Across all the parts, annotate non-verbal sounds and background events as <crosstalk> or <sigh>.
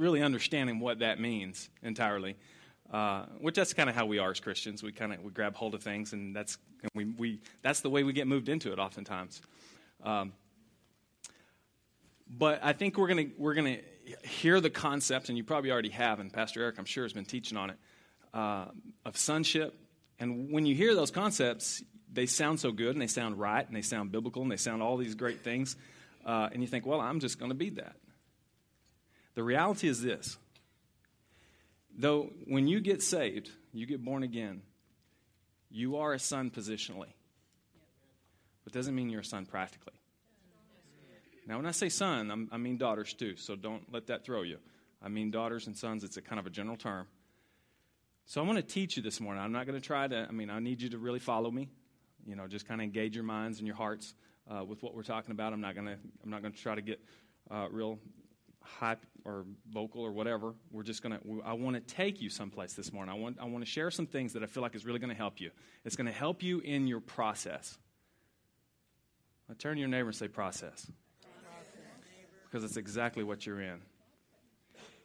really understanding what that means entirely. Uh, which that's kind of how we are as Christians. We kind of we grab hold of things, and that's and we, we that's the way we get moved into it oftentimes. Um, but I think we're gonna we're gonna hear the concept, and you probably already have, and Pastor Eric, I'm sure, has been teaching on it uh, of sonship. And when you hear those concepts, they sound so good, and they sound right, and they sound biblical, and they sound all these great things. Uh, and you think, well, I'm just going to be that. The reality is this though, when you get saved, you get born again, you are a son positionally. But doesn't mean you're a son practically. Now, when I say son, I'm, i mean daughters too, so don't let that throw you. I mean daughters and sons, it's a kind of a general term. So I want to teach you this morning. I'm not going to try to, I mean, I need you to really follow me. You know, just kind of engage your minds and your hearts uh, with what we're talking about. I'm not going to, I'm not going to try to get uh, real hype or vocal or whatever. We're just going to, I want to take you someplace this morning. I want, I want to share some things that I feel like is really going to help you. It's going to help you in your process. Turn to your neighbor and say, process. Because it's exactly what you're in.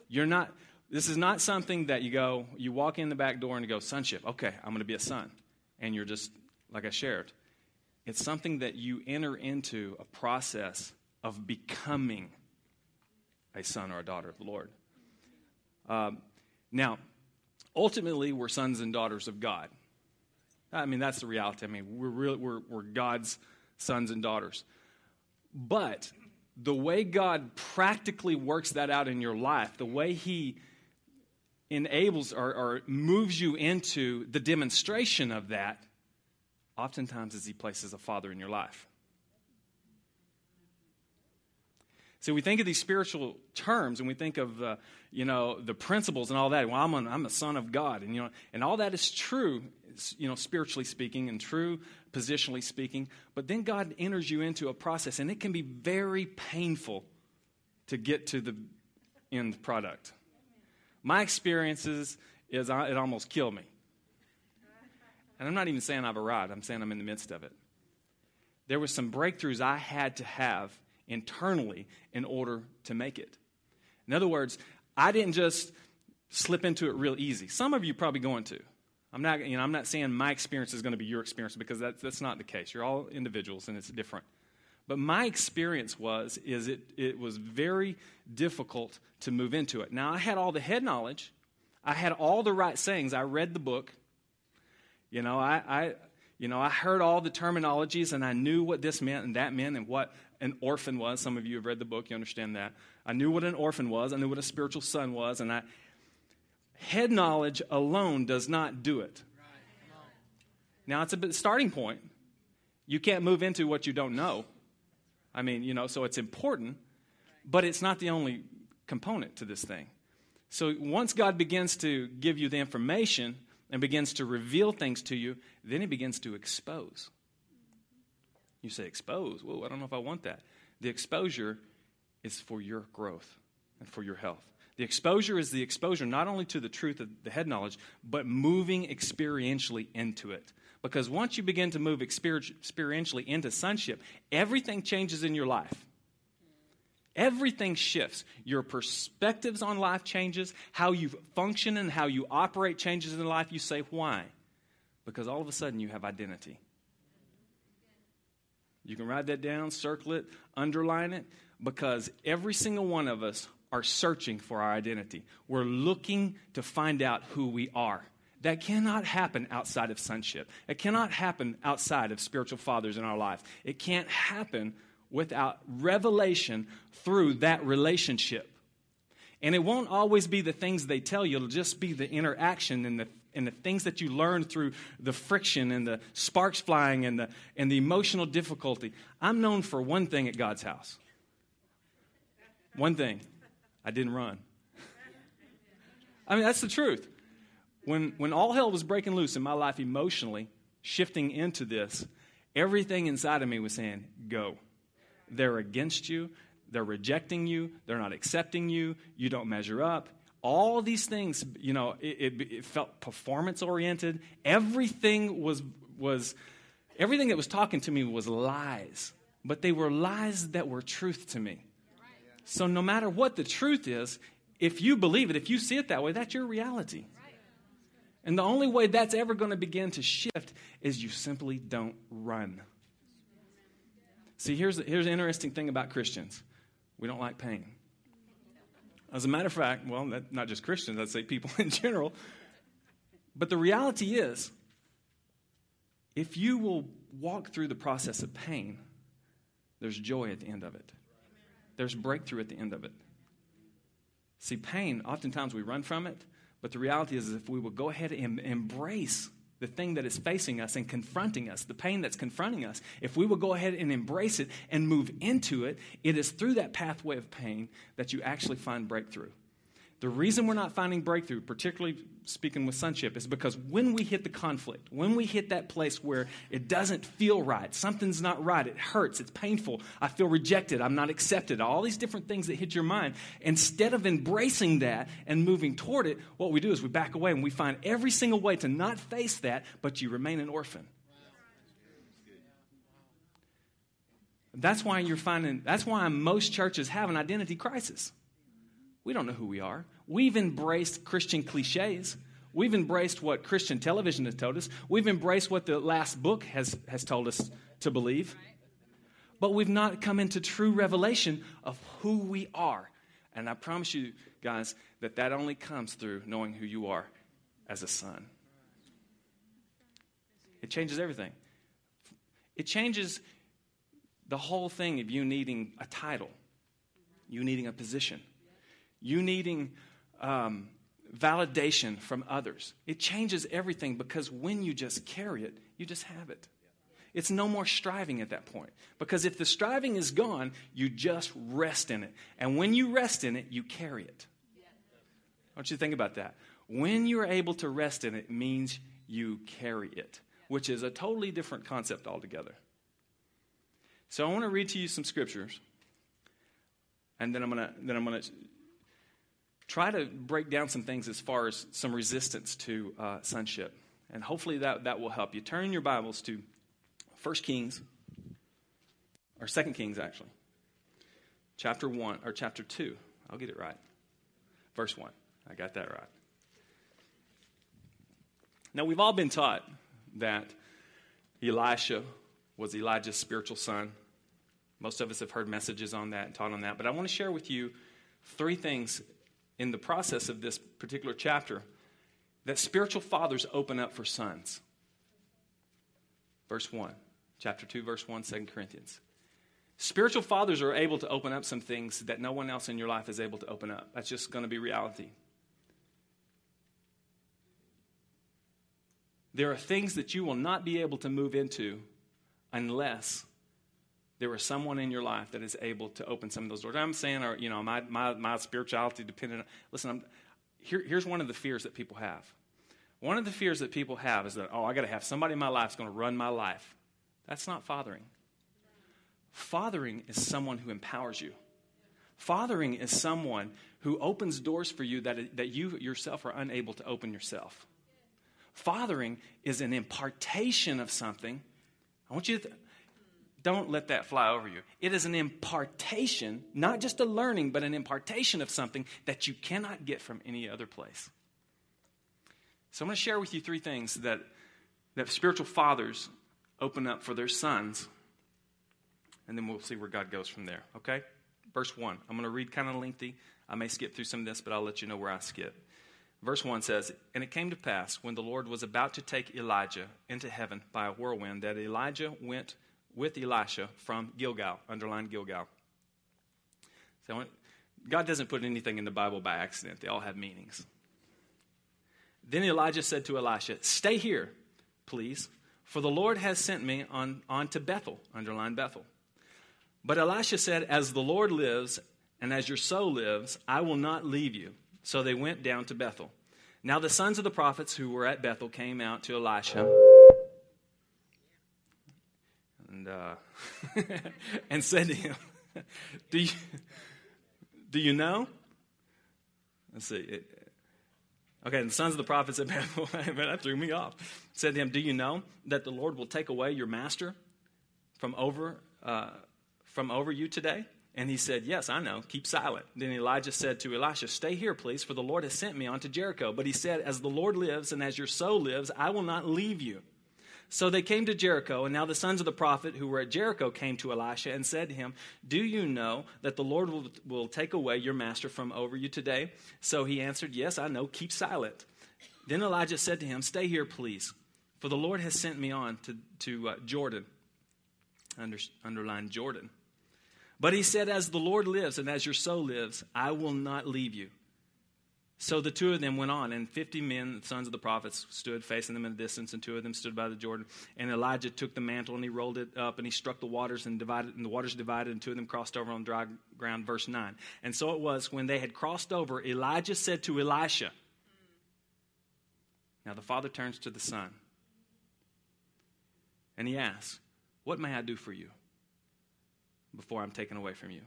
You're not, this is not something that you go, you walk in the back door and you go, sonship, okay, I'm going to be a son. And you're just, like I shared, it's something that you enter into a process of becoming a son or a daughter of the Lord. Um, now, ultimately, we're sons and daughters of God. I mean, that's the reality. I mean, we're, really, we're, we're God's sons and daughters. But the way God practically works that out in your life, the way He enables or, or, moves you into the demonstration of that, oftentimes is He places a father in your life. So we think of these spiritual terms and we think of, uh, you know, the principles and all that. Well, I'm, a, I'm a son of God. And, you know, and all that is true, you know, spiritually speaking and true positionally speaking. But then God enters you into a process and it can be very painful to get to the end product. My experiences is uh, it almost killed me. And I'm not even saying I've arrived. I'm saying I'm in the midst of it. There were some breakthroughs I had to have internally in order to make it. In other words, I didn't just slip into it real easy. Some of you probably going to. I'm not, you know, I'm not saying my experience is going to be your experience because that's, that's not the case. You're all individuals and it's different. But my experience was is it, it was very difficult to move into it. Now I had all the head knowledge. I had all the right sayings. I read the book. You know, I, I you know, I heard all the terminologies and I knew what this meant and that meant and what an orphan was. Some of you have read the book, you understand that. I knew what an orphan was, I knew what a spiritual son was, and I head knowledge alone does not do it. Now it's a starting point. You can't move into what you don't know. I mean, you know, so it's important, but it's not the only component to this thing. So once God begins to give you the information and begins to reveal things to you, then he begins to expose. You say, expose? Whoa, I don't know if I want that. The exposure is for your growth and for your health. The exposure is the exposure not only to the truth of the head knowledge, but moving experientially into it. Because once you begin to move experientially into sonship, everything changes in your life. Everything shifts. Your perspectives on life changes. How you function and how you operate changes in life. You say, why? Because all of a sudden you have identity. You can write that down, circle it, underline it, because every single one of us are searching for our identity. We're looking to find out who we are. That cannot happen outside of sonship. It cannot happen outside of spiritual fathers in our life. It can't happen without revelation through that relationship. And it won't always be the things they tell you, it'll just be the interaction and the and the things that you learn through the friction and the sparks flying and the, and the emotional difficulty. I'm known for one thing at God's house. One thing I didn't run. I mean, that's the truth. When, when all hell was breaking loose in my life emotionally, shifting into this, everything inside of me was saying, Go. They're against you. They're rejecting you. They're not accepting you. You don't measure up all these things, you know, it, it, it felt performance oriented. Everything was, was, everything that was talking to me was lies, but they were lies that were truth to me. So no matter what the truth is, if you believe it, if you see it that way, that's your reality. And the only way that's ever going to begin to shift is you simply don't run. See, here's, here's the interesting thing about Christians we don't like pain. As a matter of fact, well, that, not just Christians, I'd say people <laughs> in general. But the reality is, if you will walk through the process of pain, there's joy at the end of it. There's breakthrough at the end of it. See, pain, oftentimes we run from it, but the reality is, if we will go ahead and embrace the thing that is facing us and confronting us, the pain that's confronting us, if we will go ahead and embrace it and move into it, it is through that pathway of pain that you actually find breakthrough. The reason we're not finding breakthrough, particularly speaking with sonship, is because when we hit the conflict, when we hit that place where it doesn't feel right, something's not right, it hurts, it's painful, I feel rejected, I'm not accepted, all these different things that hit your mind, instead of embracing that and moving toward it, what we do is we back away and we find every single way to not face that, but you remain an orphan. That's why you're finding, that's why most churches have an identity crisis. We don't know who we are. We've embraced Christian cliches. We've embraced what Christian television has told us. We've embraced what the last book has, has told us to believe. But we've not come into true revelation of who we are. And I promise you, guys, that that only comes through knowing who you are as a son. It changes everything. It changes the whole thing of you needing a title, you needing a position you needing um, validation from others. It changes everything because when you just carry it, you just have it. It's no more striving at that point. Because if the striving is gone, you just rest in it. And when you rest in it, you carry it. I want you to think about that. When you're able to rest in it, means you carry it, which is a totally different concept altogether. So I want to read to you some scriptures, and then I'm gonna then I'm gonna try to break down some things as far as some resistance to uh, sonship. And hopefully that, that will help you. Turn your Bibles to 1 Kings, or 2 Kings, actually. Chapter 1, or chapter 2. I'll get it right. Verse 1. I got that right. Now, we've all been taught that Elisha was Elijah's spiritual son. Most of us have heard messages on that and taught on that. But I want to share with you three things in the process of this particular chapter that spiritual fathers open up for sons. Verse 1, chapter 2, verse 1, 2 Corinthians. Spiritual fathers are able to open up some things that no one else in your life is able to open up. That's just going to be reality. There are things that you will not be able to move into unless there is someone in your life that is able to open some of those doors. I'm saying, or, you know, my, my, my spirituality dependent listen, I'm, here, here's one of the fears that people have. One of the fears that people have is that, oh, I got to have somebody in my life that's going to run my life. That's not fathering. Fathering is someone who empowers you. Fathering is someone who opens doors for you that, that you yourself are unable to open yourself. Fathering is an impartation of something. I want you to, th- don't let that fly over you. It is an impartation, not just a learning, but an impartation of something that you cannot get from any other place. So I'm going to share with you three things that, that spiritual fathers open up for their sons, and then we'll see where God goes from there, okay? Verse 1. I'm going to read kind of lengthy. I may skip through some of this, but I'll let you know where I skip. Verse 1 says, And it came to pass when the Lord was about to take Elijah into heaven by a whirlwind that Elijah went with Elisha from Gilgal. Underline Gilgal. So God doesn't put anything in the Bible by accident, they all have meanings. Then Elijah said to Elisha, Stay here, please, for the Lord has sent me on, on to Bethel. Underline Bethel. But Elisha said, As the Lord lives, and as your soul lives, I will not leave you. So they went down to Bethel. Now the sons of the prophets who were at Bethel came out to Elisha and uh, <laughs> and said to him, <laughs> "Do you do you know?" Let's see. It, okay, the sons of the prophets said, <laughs> "Man, that threw me off." Said to him, "Do you know that the Lord will take away your master from over uh, from over you today?" And he said, Yes, I know. Keep silent. Then Elijah said to Elisha, Stay here, please, for the Lord has sent me on to Jericho. But he said, As the Lord lives and as your soul lives, I will not leave you. So they came to Jericho, and now the sons of the prophet who were at Jericho came to Elisha and said to him, Do you know that the Lord will, will take away your master from over you today? So he answered, Yes, I know. Keep silent. Then Elijah said to him, Stay here, please, for the Lord has sent me on to, to uh, Jordan. Under, underline Jordan but he said, As the Lord lives and as your soul lives, I will not leave you. So the two of them went on, and fifty men, sons of the prophets, stood facing them in the distance, and two of them stood by the Jordan. And Elijah took the mantle and he rolled it up, and he struck the waters and divided, and the waters divided, and two of them crossed over on dry ground. Verse nine. And so it was when they had crossed over, Elijah said to Elisha. Now the father turns to the son, and he asks, "What may I do for you?" before I'm taken away from you.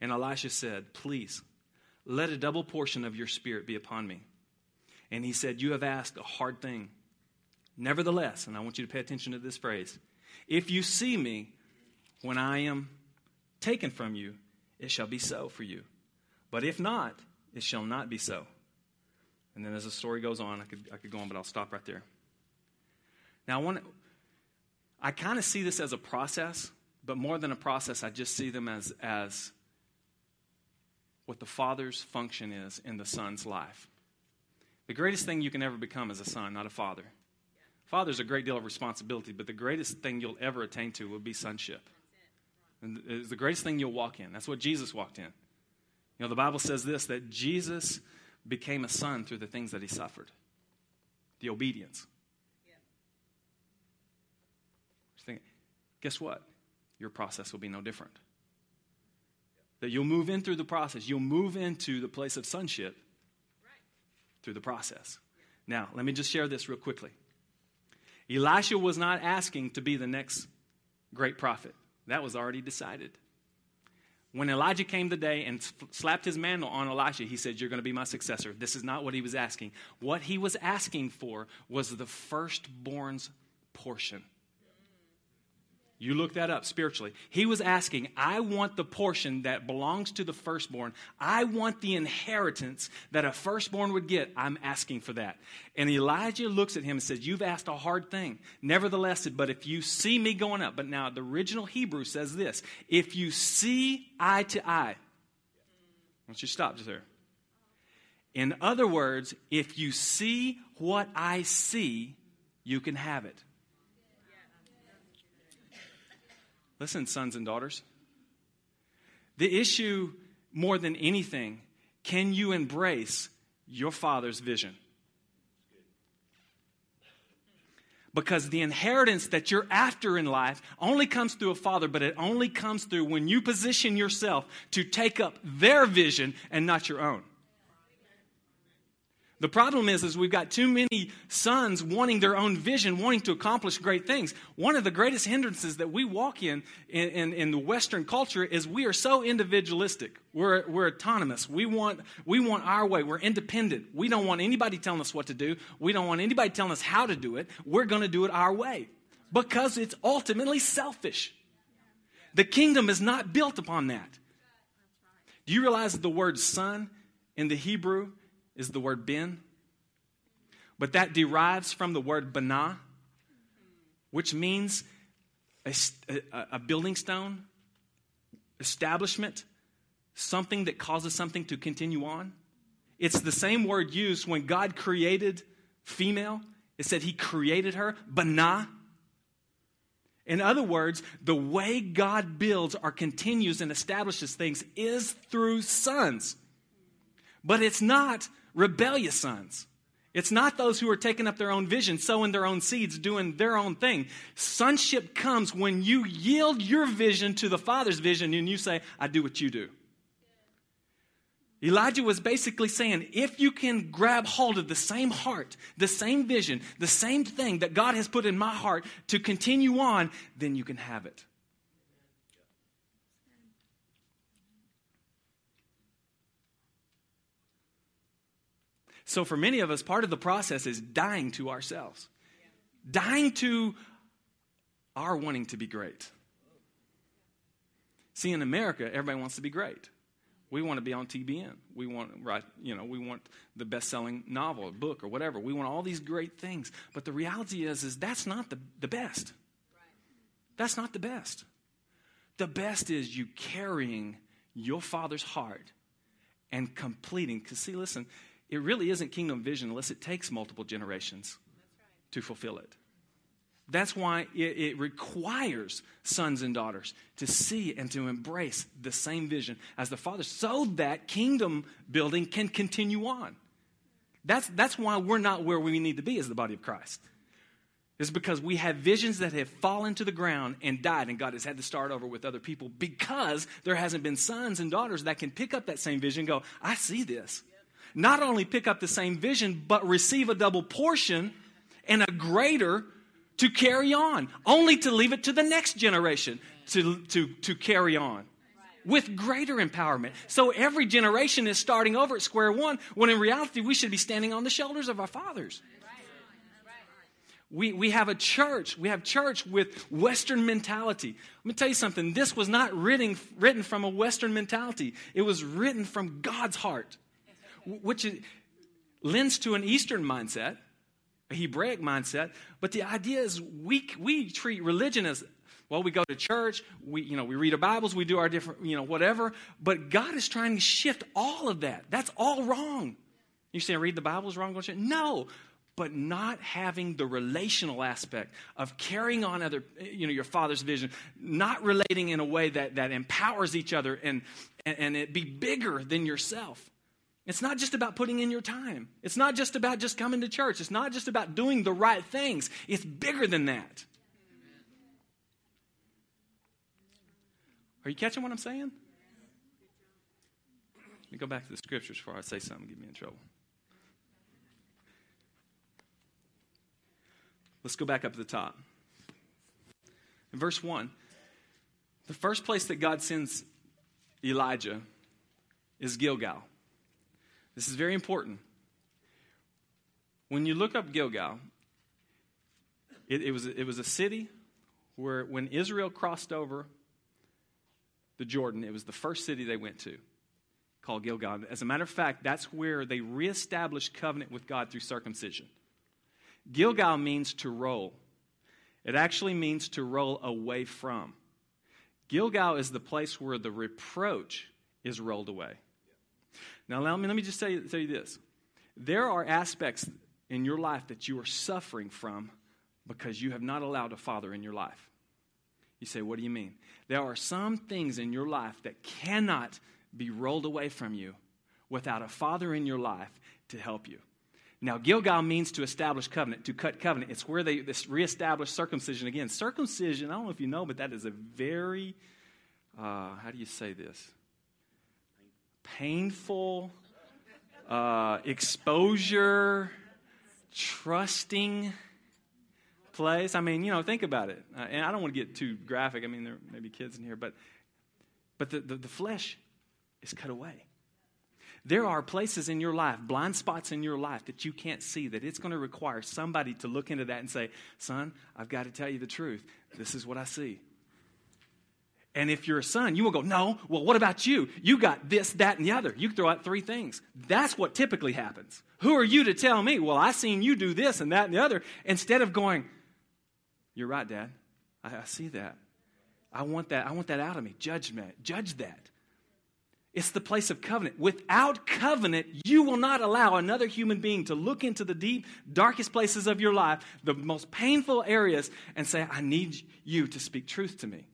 And Elisha said, Please, let a double portion of your spirit be upon me. And he said, You have asked a hard thing. Nevertheless, and I want you to pay attention to this phrase if you see me when I am taken from you, it shall be so for you. But if not, it shall not be so. And then as the story goes on, I could, I could go on, but I'll stop right there. Now, I want to, I kind of see this as a process but more than a process, I just see them as, as what the father's function is in the son's life. The greatest thing you can ever become is a son, not a father. Father's a great deal of responsibility, but the greatest thing you'll ever attain to will be sonship. And it's the greatest thing you'll walk in. That's what Jesus walked in. You know, the Bible says this that Jesus became a son through the things that he suffered, the obedience. Yeah. Guess what? your process will be no different. That you'll move in through the process, you'll move into the place of sonship through the process. Now, let me just share this real quickly. Elisha was not asking to be the next great prophet, that was already decided. When Elijah came the day and slapped his mantle on Elisha, he said, You're going to be my successor. This is not what he was asking. What he was asking for was the firstborn's portion. You look that up spiritually. He was asking, I want the portion that belongs to the firstborn. I want the inheritance that a firstborn would get. I'm asking for that. And Elijah looks at him and says, You've asked a hard thing. Nevertheless, but if you see me going up, but now the original Hebrew says this if you see eye to eye, why don't you stop just there? In other words, if you see what I see, you can have it. Listen, sons and daughters. The issue, more than anything, can you embrace your father's vision? Because the inheritance that you're after in life only comes through a father, but it only comes through when you position yourself to take up their vision and not your own. The problem is, is we've got too many sons wanting their own vision, wanting to accomplish great things. One of the greatest hindrances that we walk in in, in, in the Western culture is we are so individualistic. We're, we're autonomous. We want, we want our way. We're independent. We don't want anybody telling us what to do. We don't want anybody telling us how to do it. We're going to do it our way because it's ultimately selfish. The kingdom is not built upon that. Do you realize that the word son in the Hebrew is the word ben, but that derives from the word bana, which means a, a, a building stone, establishment, something that causes something to continue on. It's the same word used when God created female. It said he created her, bana. In other words, the way God builds or continues and establishes things is through sons. But it's not rebellious sons. It's not those who are taking up their own vision, sowing their own seeds, doing their own thing. Sonship comes when you yield your vision to the Father's vision and you say, I do what you do. Elijah was basically saying, if you can grab hold of the same heart, the same vision, the same thing that God has put in my heart to continue on, then you can have it. So, for many of us, part of the process is dying to ourselves, dying to our wanting to be great. See, in America, everybody wants to be great. We want to be on TBN. We want right, you know, we want the best-selling novel, or book, or whatever. We want all these great things. But the reality is, is that's not the, the best. That's not the best. The best is you carrying your father's heart and completing. Because see, listen, it really isn't kingdom vision unless it takes multiple generations right. to fulfill it. That's why it, it, requires sons and daughters to see and to embrace the same vision as the Father so that kingdom building can continue on. That's, that's why we're not where we need to be as the body of Christ. It's because we have visions that have fallen to the ground and died, and God has had to start over with other people because there hasn't been sons and daughters that can pick up that same vision and go, I see this. Not only pick up the same vision, but receive a double portion and a greater to carry on, only to leave it to the next generation to, to, to carry on with greater empowerment. So every generation is starting over at square one, when in reality, we should be standing on the shoulders of our fathers. We, we have a church. We have church with Western mentality. Let me tell you something. This was not written, written from a Western mentality. It was written from God's heart, which lends to an Eastern mindset a Hebraic mindset. But the idea is we, we treat religion as well, we go to church, we, you know, we read our Bibles, we do our different, you know, whatever. But God is trying to shift all of that. That's all wrong. You say read the Bible is wrong? No, but not having the relational aspect of carrying on other, you know, your father's vision, not relating in a way that, that empowers each other and, and, and it be bigger than yourself. It's not just about putting in your time. It's not just about just coming to church. It's not just about doing the right things. It's bigger than that. Are you catching what I'm saying? Let me go back to the scriptures before I say something get me in trouble. Let's go back up to the top. In verse 1, the first place that God sends Elijah is Gilgal. This is very important. When you look up Gilgal, it, it, was, it was a city where when Israel crossed over the Jordan, it was the first city they went to called Gilgal. As a matter of fact, that's where they reestablished covenant with God through circumcision. Gilgal means to roll. It actually means to roll away from. Gilgal is the place where the reproach is rolled away. Now, let me, let me just tell you, tell you this. There are aspects in your life that you are suffering from because you have not allowed a father in your life. You say, What do you mean? There are some things in your life that cannot be rolled away from you without a father in your life to help you. Now, Gilgal means to establish covenant, to cut covenant. It's where they reestablish circumcision again. Circumcision, I don't know if you know, but that is a very, uh, how do you say this? Painful, uh, exposure, trusting place. I mean, you know, think about it. Uh, and I don't want to get too graphic. I mean, there may be kids in here, but, but the, the, the flesh is cut away. There are places in your life, blind spots in your life that you can't see, that it's going to require somebody to look into that and say, Son, I've got to tell you the truth. This is what I see. And if you're a son, you will go, No, well, what about you? You got this, that, and the other. You throw out three things. That's what typically happens. Who are you to tell me, Well, I seen you do this and that and the other, instead of going, You're right, Dad. I, I see that. I want that. I want that out of me. Judgment. Judge that. It's the place of covenant. Without covenant, you will not allow another human being to look into the deep, darkest places of your life, the most painful areas, and say, I need you to speak truth to me.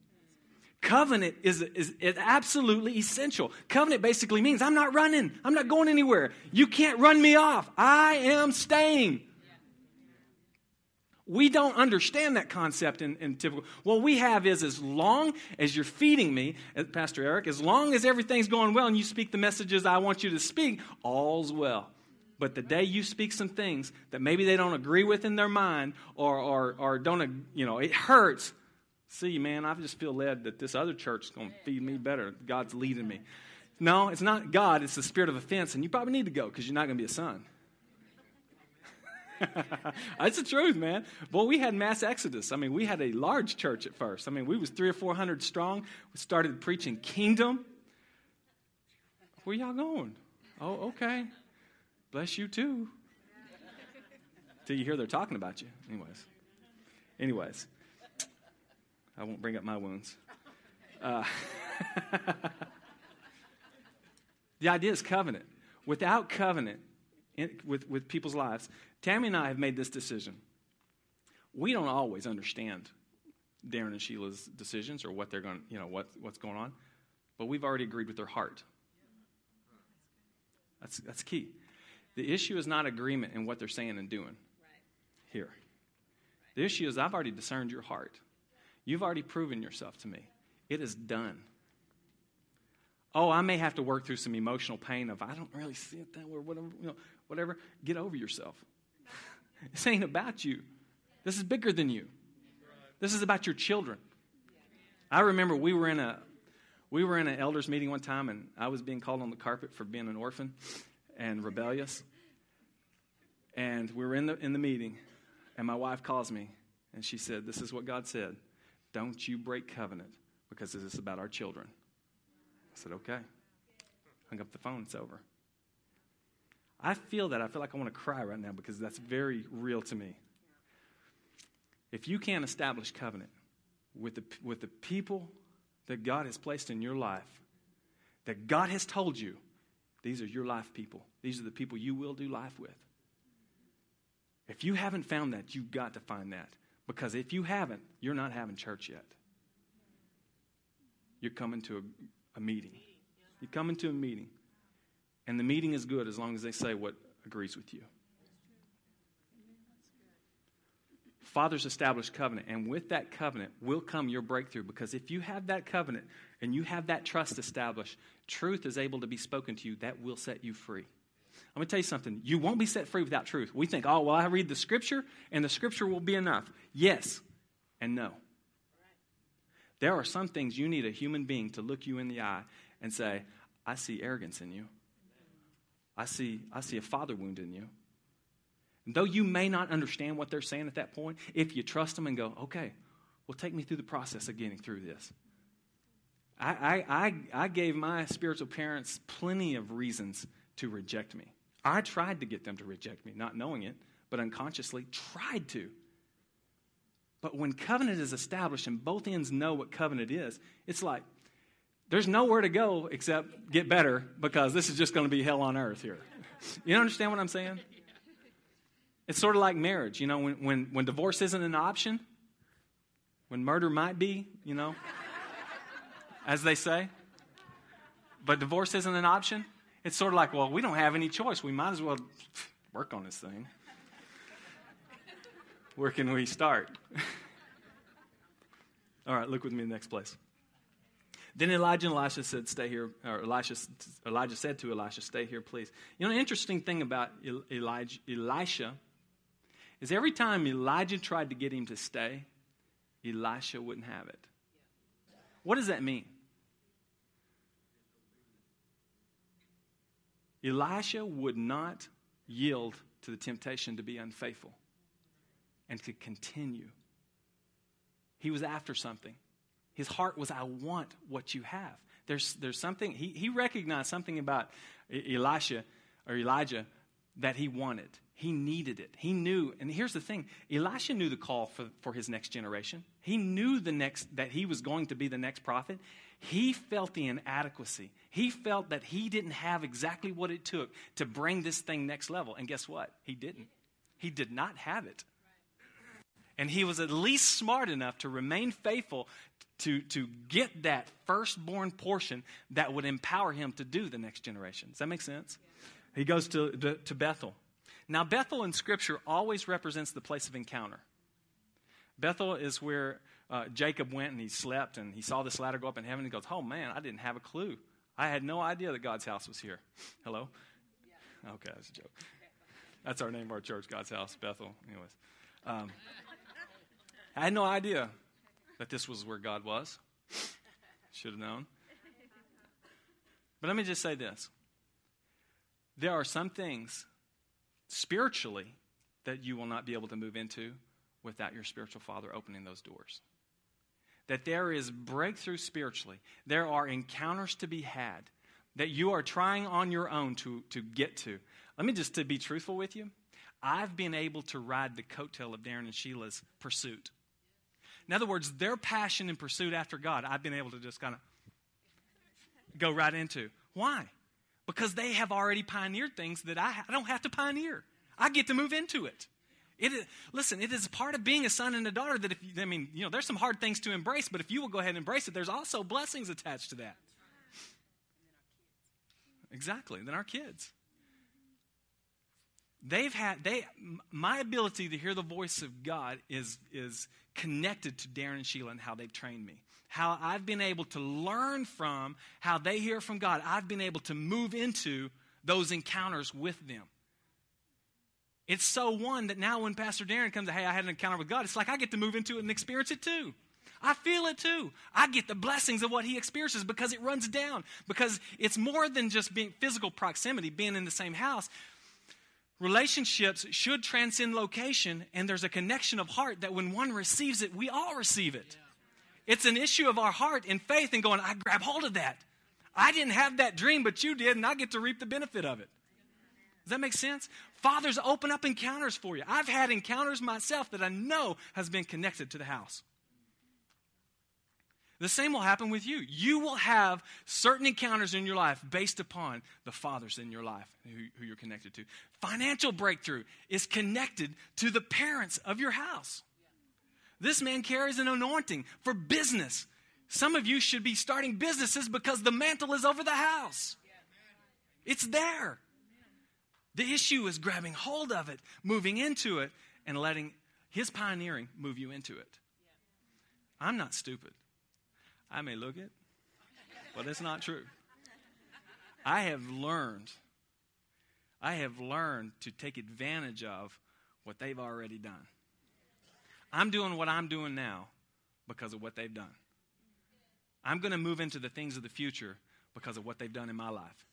Covenant is, is, is, absolutely essential. Covenant basically means I'm not running, I'm not going anywhere. You can't run me off. I am staying. We don't understand that concept in, in typical. What we have is as long as you're feeding me, Pastor Eric, as long as everything's going well and you speak the messages I want you to speak, all's well. But the day you speak some things that maybe they don't agree with in their mind or, or, or don't, you know, it hurts, see, man, I just feel led that this other church is going to feed me better. God's leading me. No, it's not God, it's the spirit of offense, and you probably need to go because you're not going to be a son. <laughs> That's the truth, man. Well, we had mass exodus. I mean, we had a large church at first. I mean, we was three or four hundred strong. We started preaching kingdom. Where y'all going? Oh, okay. Bless you too. Till you hear they're talking about you. Anyways. Anyways. I won't bring up my wounds. Uh, <laughs> the idea is covenant. Without covenant in, with, with people's lives, Tammy and I have made this decision. We don't always understand Darren and Sheila's decisions or what they're going, you know, what, what's going on, but we've already agreed with their heart. That's, that's key. The issue is not agreement in what they're saying and doing here. The issue is I've already discerned your heart. You've already proven yourself to me. It is done. Oh, I may have to work through some emotional pain of I don't really see it that way, or whatever, you know, whatever. Get over yourself. <laughs> this ain't about you. This is bigger than you. This is about your children. I remember we were in a we were in an elders meeting one time and I was being called on the carpet for being an orphan and rebellious. And we were in the in the meeting and my wife calls me and she said, This is what God said. Don't you break covenant because this is about our children. I said, okay. Hung up the phone, it's over. I feel that. I feel like I want to cry right now because that's very real to me. If you can't establish covenant with the, with the people that God has placed in your life, that God has told you, these are your life people, these are the people you will do life with. If you haven't found that, you've got to find that. Because if you haven't, you're not having church yet. You're coming to a, a meeting. You're coming to a meeting, and the meeting is good as long as they say what agrees with you. Fathers established covenant, and with that covenant will come your breakthrough because if you have that covenant and you have that trust established, truth is able to be spoken to you that will set you free. I'm going to tell you something. You won't be set free without truth. We think, oh, well, I read the scripture and the scripture will be enough. Yes and no. There are some things you need a human being to look you in the eye and say, I see arrogance in you. I see, I see a father wound in you. And though you may not understand what they're saying at that point, if you trust them and go, okay, well, take me through the process of getting through this. I, I, I, I gave my spiritual parents plenty of reasons to reject me. I tried to get them to reject me, not knowing it, but unconsciously tried to. But when covenant is established and both ends know what covenant is, it's like there's nowhere to go except get better because this is just going to be hell on earth here. <laughs> You understand what I'm saying? It's sort of like marriage. You know, when, when, when divorce isn't an option, when murder might be, you know, as they say, but divorce isn't an option, it's sort of like, well, we don't have any choice. We might as well <laughs> work on this thing. Where can we start? <laughs> All right, look with me in the next place. Then Elijah and Elisha said, Stay here. Or Elisha, Elijah said to Elisha, Stay here, please. You know, the interesting thing about Elijah, Elisha is every time Elijah tried to get him to stay, Elisha wouldn't have it. What does that mean? Elisha would not yield to the temptation to be unfaithful and to continue. He was after something. His heart was, I want what you have. There's, there's something, he, he recognized something about Elisha or Elijah that he wanted. He needed it. He knew, and here's the thing Elisha knew the call for, for his next generation. He knew the next that he was going to be the next prophet. He felt the inadequacy. He felt that he didn't have exactly what it took to bring this thing next level. And guess what? He didn't. He did not have it. And he was at least smart enough to remain faithful to, to get that firstborn portion that would empower him to do the next generation. Does that make sense? He goes to, to, to Bethel. Now, Bethel in Scripture always represents the place of encounter. Bethel is where uh, Jacob went and he slept and he saw this ladder go up in heaven. And he goes, Oh man, I didn't have a clue. I had no idea that God's house was here. <laughs> Hello? Yeah. Okay, that's a joke. That's our name of our church, God's house, Bethel. Anyways. Um, I had no idea that this was where God was. Should have known. But let me just say this there are some things spiritually that you will not be able to move into without your spiritual father opening those doors. That there is breakthrough spiritually, there are encounters to be had that you are trying on your own to, to get to. Let me just to be truthful with you. I've been able to ride the coattail of Darren and Sheila's pursuit. In other words, their passion and pursuit after God, I've been able to just kind of go right into. Why? Because they have already pioneered things that I, I don't have to pioneer. I get to move into it. It is, listen, it is part of being a son and a daughter that if I mean, you know, there's some hard things to embrace, but if you will go ahead and embrace it, there's also blessings attached to that. Exactly. Then our kids. They've had they my ability to hear the voice of God is is connected to Darren and Sheila and how they've trained me. How I've been able to learn from how they hear from God. I've been able to move into those encounters with them. It's so one that now when Pastor Darren comes, hey, I had an encounter with God, it's like I get to move into it and experience it too. I feel it too. I get the blessings of what he experiences because it runs down. Because it's more than just being physical proximity, being in the same house. Relationships should transcend location, and there's a connection of heart that when one receives it, we all receive it. It's an issue of our heart and faith and going, I grab hold of that. I didn't have that dream, but you did, and I get to reap the benefit of it. Does that make sense? Fathers open up encounters for you. I've had encounters myself that I know has been connected to the house. The same will happen with you. You will have certain encounters in your life based upon the fathers in your life who, who, you're connected to. Financial breakthrough is connected to the parents of your house. This man carries an anointing for business. Some of you should be starting businesses because the mantle is over the house. It's there. The issue is grabbing hold of it, moving into it, and letting his pioneering move you into it. I'm not stupid. I may look it, but it's not true. I have learned, I have learned to take advantage of what they've already done. I'm doing what I'm doing now because of what they've done. I'm going to move into the things of the future because of what they've done in my life.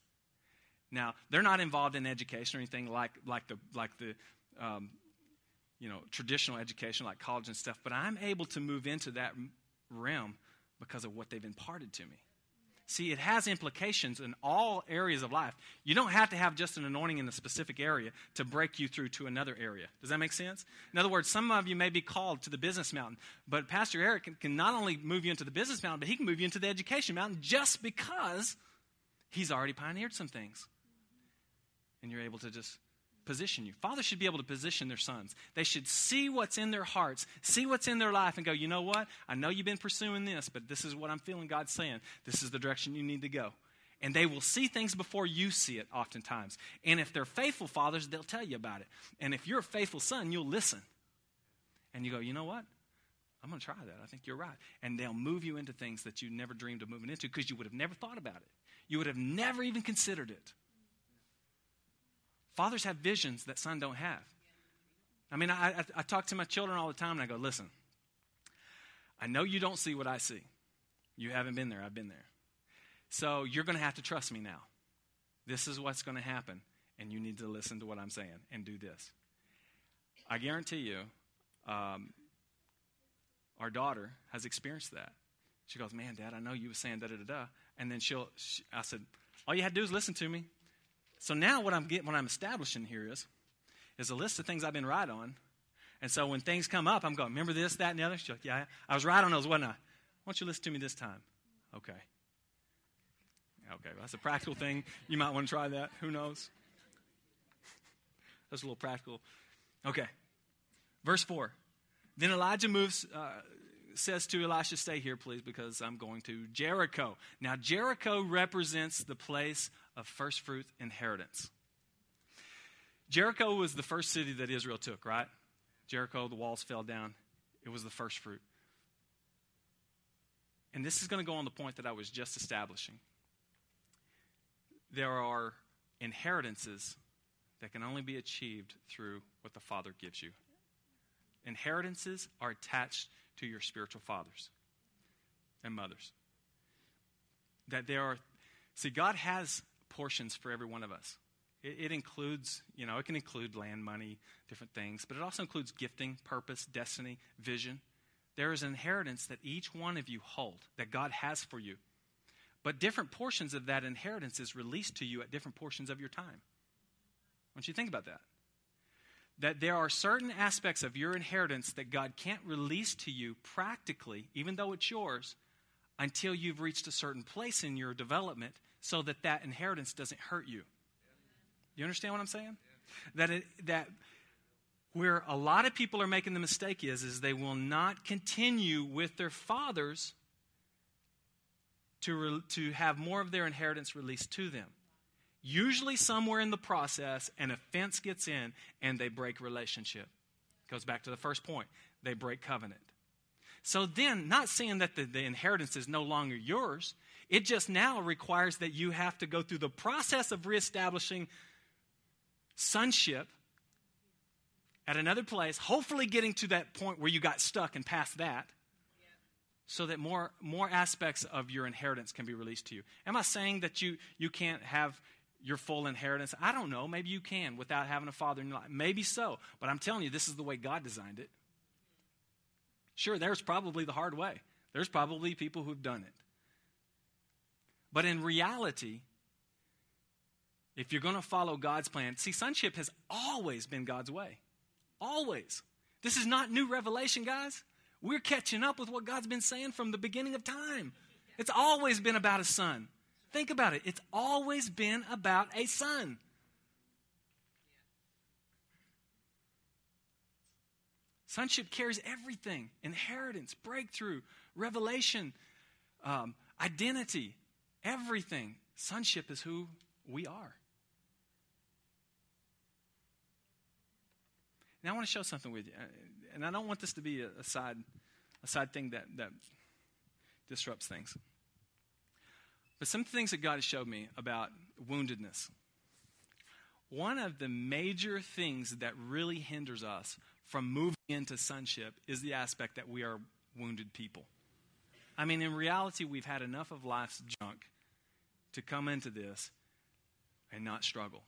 Now, they're not involved in education or anything like, like the, like the um, you know, traditional education like college and stuff, but I'm able to move into that realm because of what they've imparted to me. See, it has implications in all areas of life. You don't have to have just an anointing in a specific area to break you through to another area. Does that make sense? In other words, some of you may be called to the business mountain, but Pastor Eric can, can not only move you into the business mountain, but he can move you into the education mountain just because he's already pioneered some things. And you're able to just position you. Fathers should be able to position their sons. They should see what's in their hearts, see what's in their life, and go, you know what? I know you've been pursuing this, but this is what I'm feeling God saying. This is the direction you need to go. And they will see things before you see it, oftentimes. And if they're faithful fathers, they'll tell you about it. And if you're a faithful son, you'll listen. And you go, you know what? I'm going to try that. I think you're right. And they'll move you into things that you never dreamed of moving into because you would have never thought about it. You would have never even considered it. Fathers have visions that sons don't have. I mean, I, I, I talk to my children all the time and I go, listen, I know you don't see what I see. You haven't been there, I've been there. So you're going to have to trust me now. This is what's going to happen, and you need to listen to what I'm saying and do this. I guarantee you, um, our daughter has experienced that. She goes, Man, Dad, I know you were saying da da da da. And then she'll, she, I said, All you had to do is listen to me. So now what I'm getting, what I'm establishing here is, is a list of things I've been right on. And so when things come up, I'm going, remember this, that, and the other? She's Like, yeah, I was right on those, wasn't I? Why don't you listen to me this time? Okay. Okay, well, that's a practical thing. You might want to try that. Who knows? That's a little practical. Okay. Verse 4. Then Elijah moves, uh, says to Elisha, Stay here, please, because I'm going to Jericho. Now, Jericho represents the place of first fruit inheritance. Jericho was the first city that Israel took, right? Jericho, the walls fell down. It was the first fruit. And this is going to go on the point that I was just establishing. There are inheritances that can only be achieved through what the Father gives you. Inheritances are attached to your spiritual fathers and mothers. That there are, see, God has portions for every one of us. It, it includes, you know, it can include land, money, different things, but it also includes gifting, purpose, destiny, vision. There is an inheritance that each one of you hold, that God has for you. But different portions of that inheritance is released to you at different portions of your time. Want you think about that. That there are certain aspects of your inheritance that God can't release to you practically, even though it's yours, until you've reached a certain place in your development so that that inheritance doesn't hurt you. You understand what I'm saying? That, it, that where a lot of people are making the mistake is, is they will not continue with their fathers to, re, to have more of their inheritance released to them. Usually, somewhere in the process, an offense gets in and they break relationship. Goes back to the first point they break covenant. So then, not saying that the, the inheritance is no longer yours, it just now requires that you have to go through the process of reestablishing sonship at another place, hopefully getting to that point where you got stuck and past that, so that more, more aspects of your inheritance can be released to you. Am I saying that you, you can't have your full inheritance? I don't know. Maybe you can without having a father in your life. Maybe so. But I'm telling you, this is the way God designed it. Sure, there's probably the hard way. There's probably people who've done it. But in reality, if you're going to follow God's plan, see, sonship has always been God's way. Always. This is not new revelation, guys. We're catching up with what God's been saying from the beginning of time. It's always been about a son. Think about it. It's always been about a son. Sonship carries everything inheritance, breakthrough, revelation, um, identity, everything. Sonship is who we are. Now, I want to show something with you. Uh, and I don't want this to be a, a side, a side thing that, that disrupts things. But some things that God has showed me about woundedness. One of the major things that really hinders us from moving into sonship is the aspect that we are wounded people. I mean, in reality, we've had enough of life's junk to come into this and not struggle.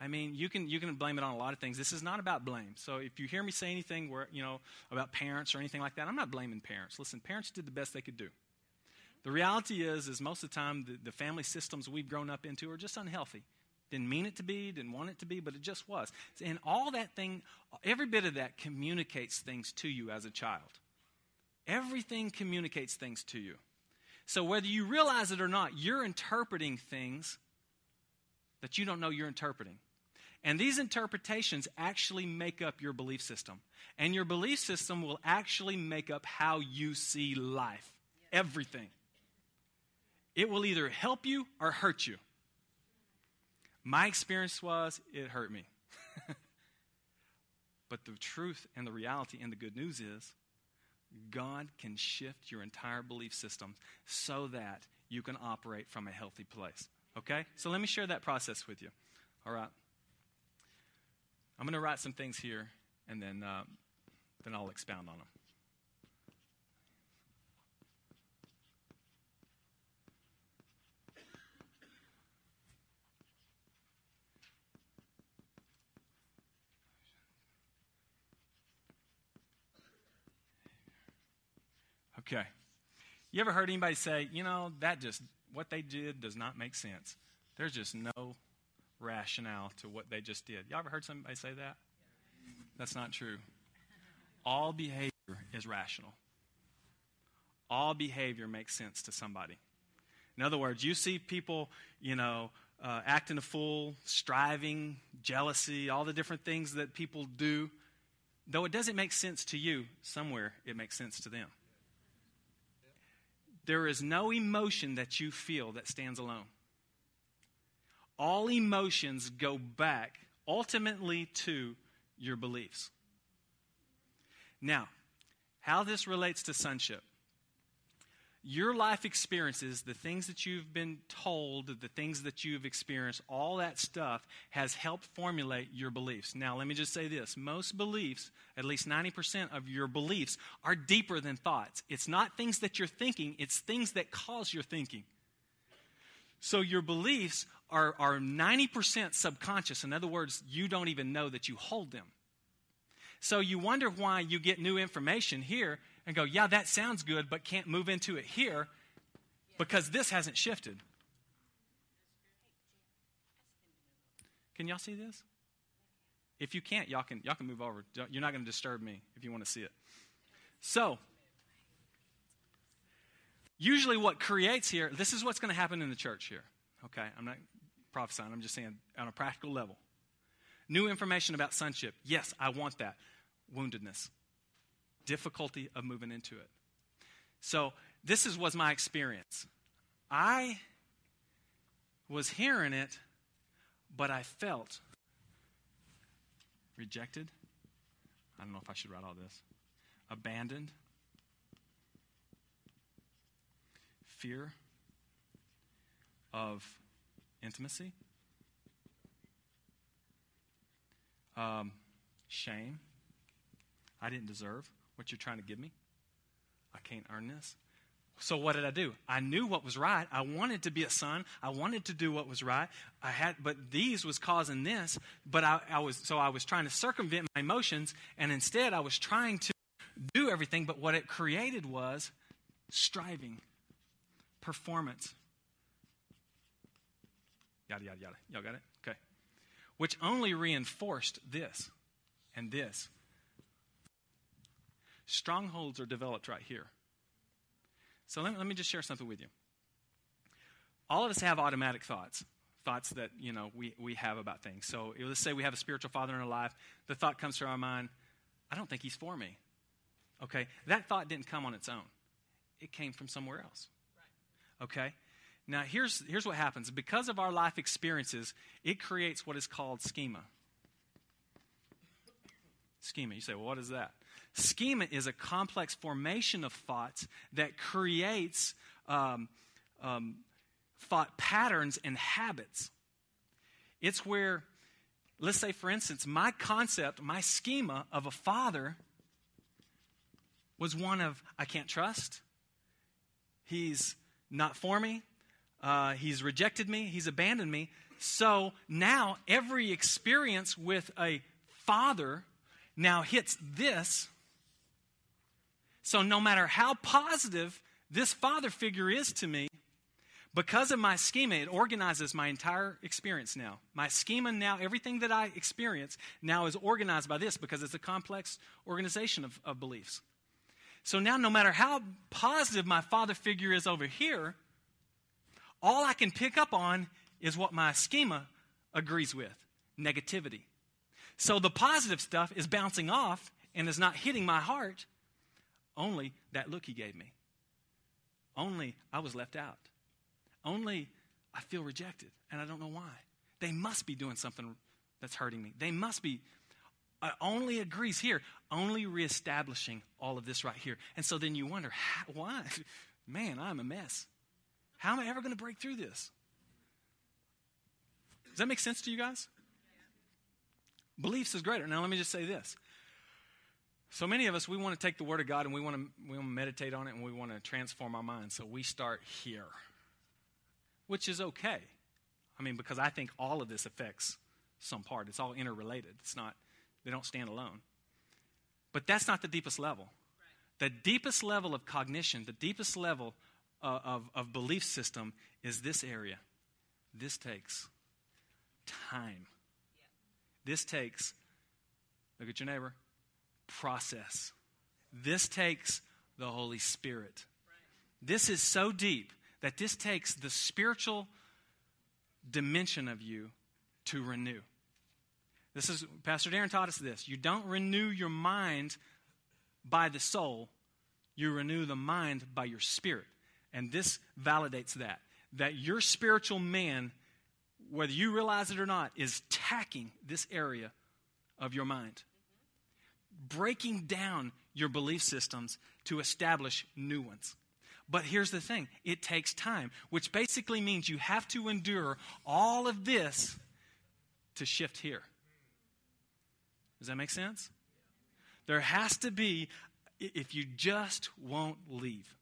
I mean, you can you can blame it on a lot of things. This is not about blame. So if you hear me say anything where you know about parents or anything like that, I'm not blaming parents. Listen, parents did the best they could do. The reality is, is most of the time the, the family systems we've grown up into are just unhealthy. Didn't mean it to be, didn't want it to be, but it just was. And all that thing, every bit of that communicates things to you as a child. Everything communicates things to you. So whether you realize it or not, you're interpreting things that you don't know you're interpreting. And these interpretations actually make up your belief system. And your belief system will actually make up how you see life. Everything. It will either help you or hurt you. My experience was it hurt me. <laughs> but the truth and the reality and the good news is God can shift your entire belief system so that you can operate from a healthy place. Okay? So let me share that process with you. All right. I'm going to write some things here, and then, uh, then I'll expound on them. Okay. You ever heard anybody say, you know, that just, what they did does not make sense? There's just no rationale to what they just did. Y'all ever heard somebody say that? That's not true. All behavior is rational. All behavior makes sense to somebody. In other words, you see people, you know, uh, acting a fool, striving, jealousy, all the different things that people do. Though it doesn't make sense to you, somewhere it makes sense to them. There is no emotion that you feel that stands alone. All emotions go back ultimately to your beliefs. Now, how this relates to sonship your life experiences, the things that you've been told, the things that you've experienced, all that stuff has helped formulate your beliefs. Now, let me just say this most beliefs, at least 90% of your beliefs, are deeper than thoughts. It's not things that you're thinking, it's things that cause your thinking. So your beliefs are, are 90% subconscious. In other words, you don't even know that you hold them. So you wonder why you get new information here and go, yeah, that sounds good, but can't move into it here because this hasn't shifted. Can y'all see this? If you can't, y'all can, y'all can move over. You're not going to disturb me if you want to see it. So, usually what creates here, this is what's going to happen in the church here. Okay, I'm not prophesying, I'm just saying on a practical level. New information about sonship. Yes, I want that. Woundedness, difficulty of moving into it. So, this is, was my experience. I was hearing it, but I felt rejected. I don't know if I should write all this. Abandoned. Fear of intimacy. Um, shame. I didn't deserve what you're trying to give me. I can't earn this. So what did I do? I knew what was right. I wanted to be a son. I wanted to do what was right. I had, but these was causing this. But I, I was so I was trying to circumvent my emotions, and instead I was trying to do everything. But what it created was striving, performance. Yada yada yada. Y'all got it? Okay. Which only reinforced this and this. Strongholds are developed right here. So let me, let me just share something with you. All of us have automatic thoughts, thoughts that, you know, we, we have about things. So let's say we have a spiritual father in our life. The thought comes to our mind, I don't think he's for me. Okay? That thought didn't come on its own. It came from somewhere else. Okay? Now, here's, here's what happens. Because of our life experiences, it creates what is called schema. Schema. You say, well, what is that? Schema is a complex formation of thoughts that creates um, um, thought patterns and habits. It's where, let's say, for instance, my concept, my schema of a father was one of I can't trust, he's not for me, uh, he's rejected me, he's abandoned me. So now every experience with a father now hits this so, no matter how positive this father figure is to me, because of my schema, it organizes my entire experience now. My schema now, everything that I experience now is organized by this because it's a complex organization of, of beliefs. So now, no matter how positive my father figure is over here, all I can pick up on is what my schema agrees with negativity. So the positive stuff is bouncing off and is not hitting my heart only that look he gave me. Only I was left out. Only I feel rejected and I don't know why. They must be doing something that's hurting me. They must be. Uh, only agrees here, only reestablishing all of this right here. And so then you wonder, how, why? <laughs> Man, I'm a mess. How am I ever going to break through this? Does that make sense to you guys? Beliefs is greater. Now, let me just say this so many of us, we want to take the Word of God and we want to, we want to meditate on it and we want to transform our minds. So we start here, which is okay. I mean, because I think all of this affects some part. It's all interrelated. It's not, they don't stand alone. But that's not the deepest level. The deepest level of cognition, the deepest level uh, of, of belief system is this area. This takes time. This takes, look at your neighbor, process. This takes the Holy Spirit. This is so deep that this takes the spiritual dimension of you to renew. This is Pastor Darren taught us this. You don't renew your mind by the soul, you renew the mind by your spirit. And this validates that. That your spiritual man, whether you realize it or not, is tacking this area of your mind breaking down your belief systems to establish new ones. But here's the thing it takes time, which basically means you have to endure all of this to shift here. Does that make sense? There has to be, if you just won't leave.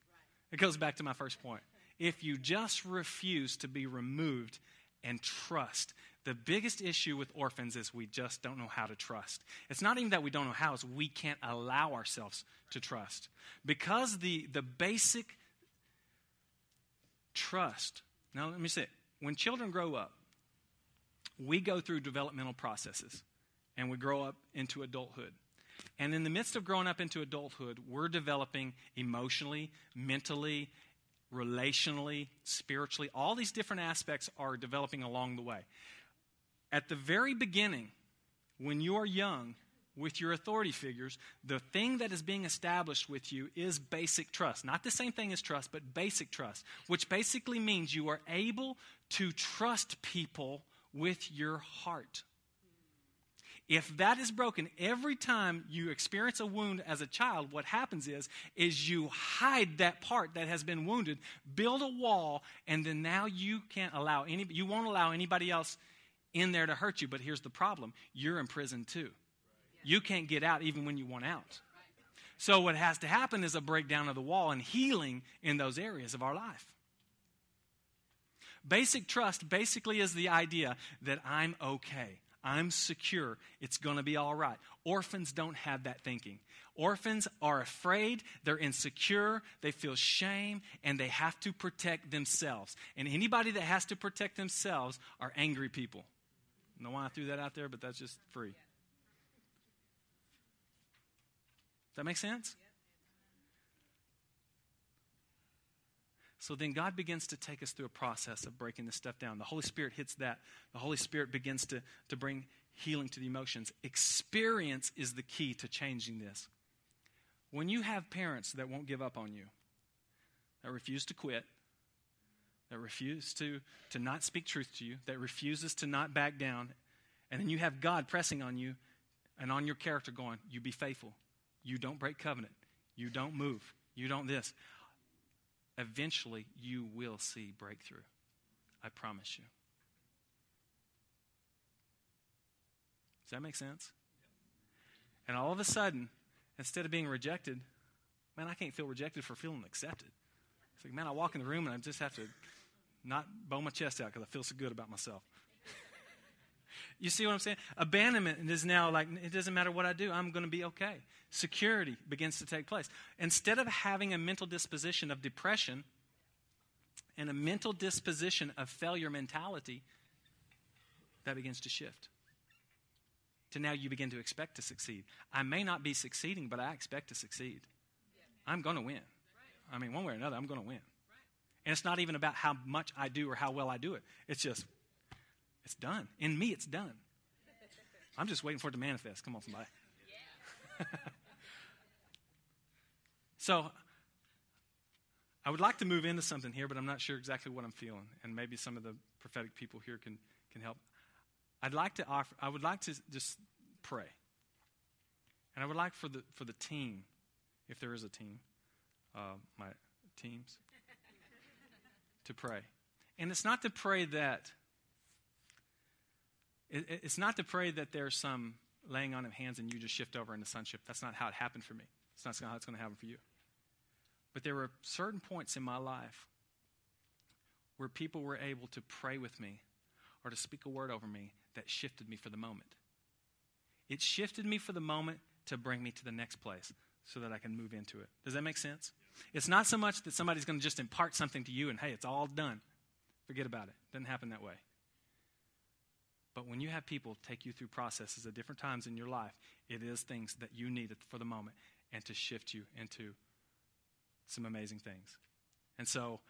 It goes back to my first point. if you just refuse to be removed and trust. The biggest issue with orphans is we just don't know how to trust. It's not even that we don't know how, it's we can't allow ourselves to trust. Because the, the basic trust, now let me say, it. when children grow up, we go through developmental processes and we grow up into adulthood. And in the midst of growing up into adulthood, we're developing emotionally, mentally, relationally, spiritually. All these different aspects are developing along the way. At the very beginning, when you are young, with your authority figures, the thing that is being established with you is basic trust. Not the same thing as trust, but basic trust, which basically means you are able to trust people with your heart. If that is broken every time you experience a wound as a child, what happens is is you hide that part that has been wounded, build a wall, and then now you can't allow any you won't allow anybody else in there to hurt you. But here's the problem: you're in prison too. You can't get out even when you want out. So what has to happen is a breakdown of the wall and healing in those areas of our life. Basic trust basically is the idea that I'm okay. I'm secure. It's going to be all right. Orphans don't have that thinking. Orphans are afraid, they're insecure, they feel shame, and they have to protect themselves. And anybody that has to protect themselves are angry people. Know why I threw that out there, but that's just free. Does that make sense? So then God begins to take us through a process of breaking this stuff down. The Holy Spirit hits that. The Holy Spirit begins to, to bring healing to the emotions. Experience is the key to changing this. When you have parents that won't give up on you, that refuse to quit, that refuse to, to not speak truth to you, that refuses to not back down, and then you have God pressing on you and on your character going, You be faithful. You don't break covenant. You don't move. You don't this eventually you will see breakthrough. I promise you. Does that make sense? And all of a sudden, instead of being rejected, man, I can't feel rejected for feeling accepted. It's like, man, I walk in the room and I just have to not bow my chest out because I feel so good about myself. <laughs> You see what I'm saying? Abandonment is now like, it doesn't matter what I do, I'm going to be okay. Security begins to take place. Instead of having a mental disposition of depression and a mental disposition of failure mentality, that begins to shift. To now you begin to expect to succeed. I may not be succeeding, but I expect to succeed. I'm going to win. I mean, one way or another, I'm going to win. And it's not even about how much I do or how well I do it. It's just it's done. In me, it's done. I'm just waiting for it to manifest. Come on, somebody. <laughs> so, I would like to move into something here, but I'm not sure exactly what I'm feeling, and maybe some of the prophetic people here can, can help. I'd like to offer. I would like to just pray, and I would like for the for the team, if there is a team, uh, my teams, to pray. And it's not to pray that it, it's not to pray that there's some laying on of hands and you just shift over into sonship. That's not how it happened for me. It's not how it's going to happen for you. But there were certain points in my life where people were able to pray with me or to speak a word over me that shifted me for the moment. It shifted me for the moment to bring me to the next place so that I can move into it. Does that make sense? It's not so much that somebody's going to just impart something to you and, hey, it's all done. Forget about it. It doesn't happen that way. But when you have people take you through processes at different times in your life, it is things that you need for the moment and to shift you into some amazing things. And so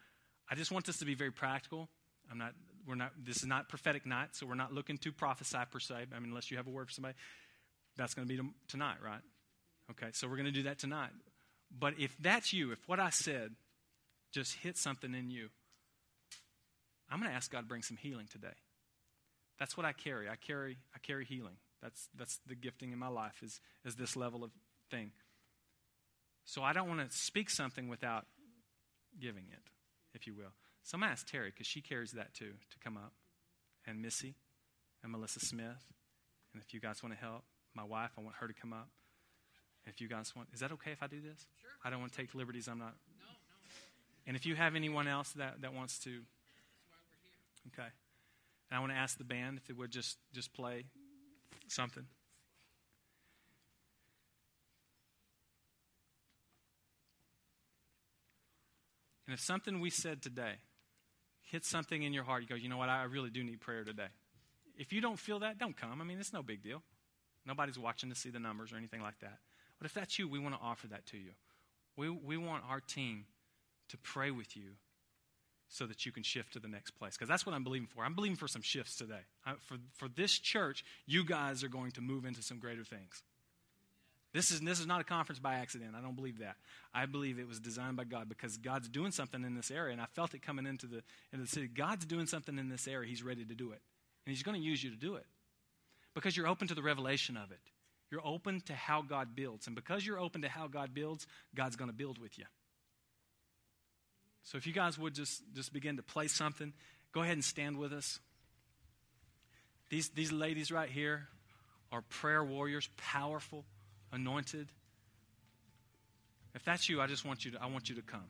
I just want this to be very practical. I'm not, we're not, this is not prophetic night, so we're not looking to prophesy per se. I mean, unless you have a word for somebody, that's going to be tonight, right? Okay, so we're going to do that tonight. But if that's you, if what I said just hit something in you, I'm going to ask God to bring some healing today. That's what I carry. I carry, I carry healing. That's, that's the gifting in my life is, is this level of thing. So I don't want to speak something without giving it, if you will. So I'm going to ask Terry, because she carries that too, to come up. And Missy and Melissa Smith. And if you guys want to help, my wife, I want her to come up. If you guys want, is that okay if I do this? Sure. I don't want to take liberties I'm not. No, no. And if you have anyone else that, that wants to, okay. And I want to ask the band if they would just, just play something. And if something we said today hits something in your heart, you go, you know what, I really do need prayer today. If you don't feel that, don't come. I mean, it's no big deal. Nobody's watching to see the numbers or anything like that. But if that's you, we want to offer that to you. We, we want our team to pray with you so that you can shift to the next place. Because that's what I'm believing for. I'm believing for some shifts today. I, for, for this church, you guys are going to move into some greater things. This is, this is not a conference by accident. I don't believe that. I believe it was designed by God because God's doing something in this area, and I felt it coming into the, into the city. God's doing something in this area. He's ready to do it. And He's going to use you to do it because you're open to the revelation of it. You're open to how God builds. And because you're open to how God builds, God's going to build with you. So if you guys would just, just begin to play something, go ahead and stand with us. These, these ladies right here are prayer warriors, powerful anointed. If that's you, I just want you to, I want you to come.